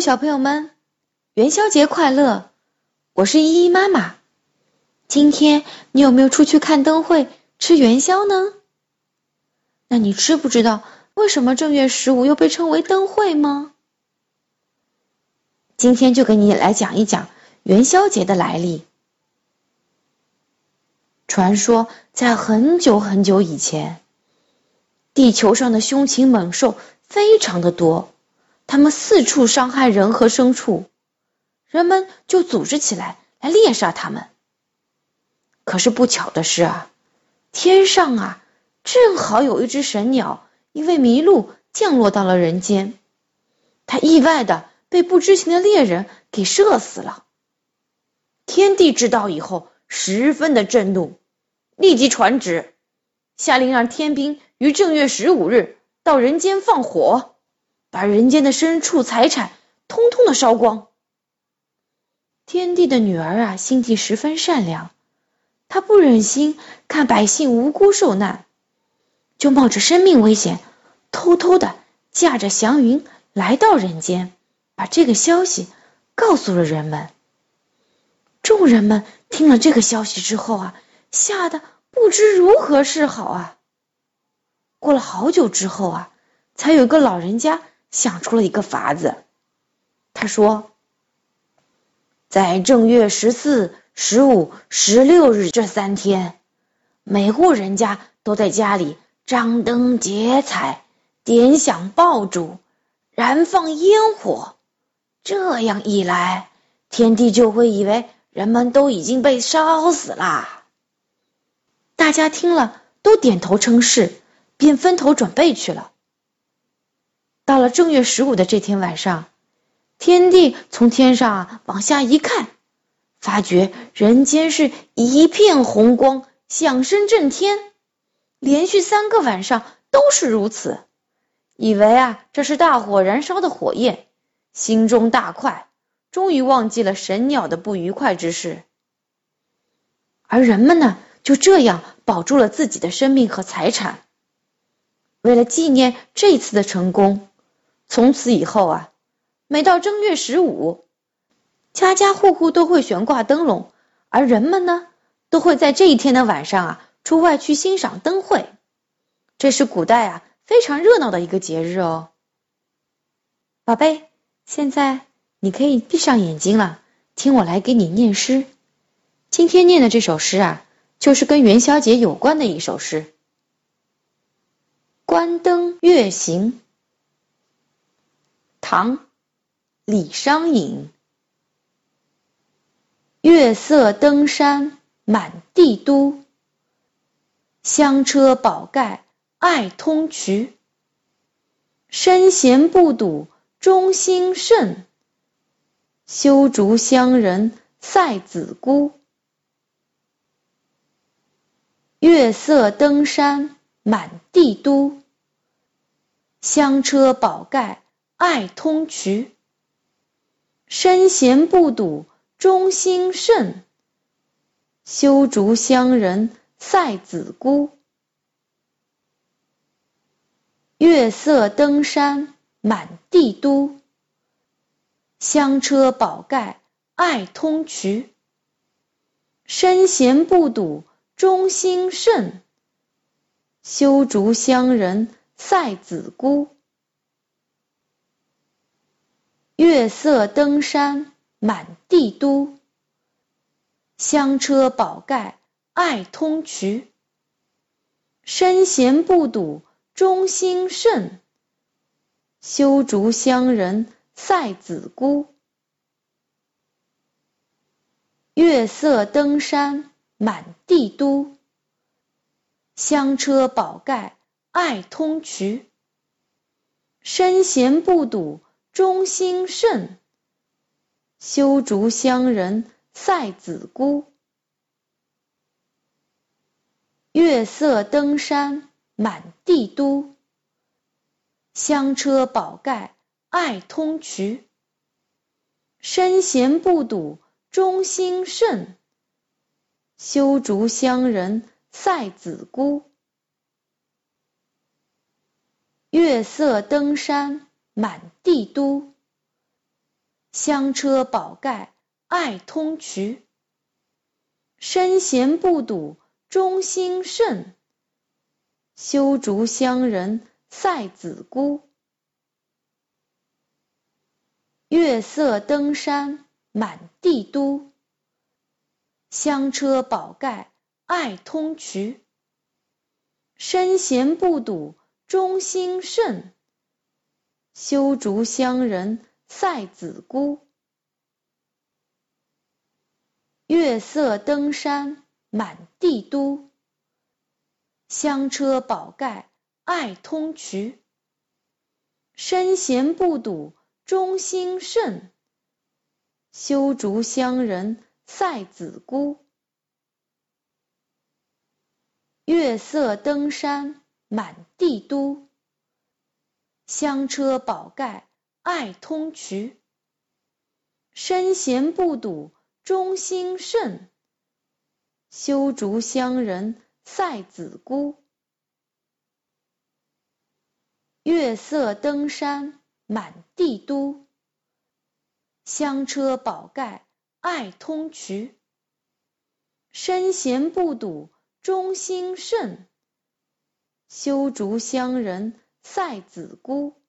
小朋友们，元宵节快乐！我是依依妈妈。今天你有没有出去看灯会、吃元宵呢？那你知不知道为什么正月十五又被称为灯会吗？今天就给你来讲一讲元宵节的来历。传说在很久很久以前，地球上的凶禽猛兽非常的多。他们四处伤害人和牲畜，人们就组织起来来猎杀他们。可是不巧的是啊，天上啊正好有一只神鸟因为迷路降落到了人间，它意外的被不知情的猎人给射死了。天帝知道以后十分的震怒，立即传旨，下令让天兵于正月十五日到人间放火。把人间的牲畜财产通通的烧光。天帝的女儿啊，心地十分善良，她不忍心看百姓无辜受难，就冒着生命危险，偷偷的驾着祥云来到人间，把这个消息告诉了人们。众人们听了这个消息之后啊，吓得不知如何是好啊。过了好久之后啊，才有个老人家。想出了一个法子，他说：“在正月十四、十五、十六日这三天，每户人家都在家里张灯结彩、点响爆竹、燃放烟火。这样一来，天帝就会以为人们都已经被烧死啦。”大家听了都点头称是，便分头准备去了。到了正月十五的这天晚上，天帝从天上往下一看，发觉人间是一片红光，响声震天，连续三个晚上都是如此，以为啊这是大火燃烧的火焰，心中大快，终于忘记了神鸟的不愉快之事。而人们呢，就这样保住了自己的生命和财产。为了纪念这次的成功。从此以后啊，每到正月十五，家家户户都会悬挂灯笼，而人们呢，都会在这一天的晚上啊，出外去欣赏灯会。这是古代啊非常热闹的一个节日哦。宝贝，现在你可以闭上眼睛了，听我来给你念诗。今天念的这首诗啊，就是跟元宵节有关的一首诗，《关灯月行》。唐·李商隐。月色登山满地都，香车宝盖爱通衢。身闲不睹忠心甚，修竹乡人赛子姑。月色登山满地都，香车宝盖。爱通衢，身闲不睹忠心甚。修竹乡人赛子姑。月色登山满地都，香车宝盖爱通衢。身闲不睹忠心甚。修竹乡人赛子姑。月色登山满地都，香车宝盖爱通衢。身闲不睹忠心甚，修竹乡人赛子姑。月色登山满地都，香车宝盖爱通衢。身闲不睹。忠心甚，修竹乡人赛子姑。月色登山满地都，香车宝盖爱通衢。身闲不睹忠心甚，修竹乡人赛子姑。月色登山。满地都，香车宝盖爱通衢，身闲不睹忠心甚。修竹乡人赛子姑，月色登山满地都。香车宝盖爱通衢，身闲不睹忠心甚。修竹乡人赛子姑，月色登山满地都。香车宝盖爱通衢，身闲不睹忠心甚。修竹乡人赛子姑，月色登山满地都。香车宝盖爱通衢，身闲不睹忠心甚。修竹乡人。赛子姑，月色登山满地都。香车宝盖爱通衢，身闲不睹忠心甚。修竹乡人赛子姑。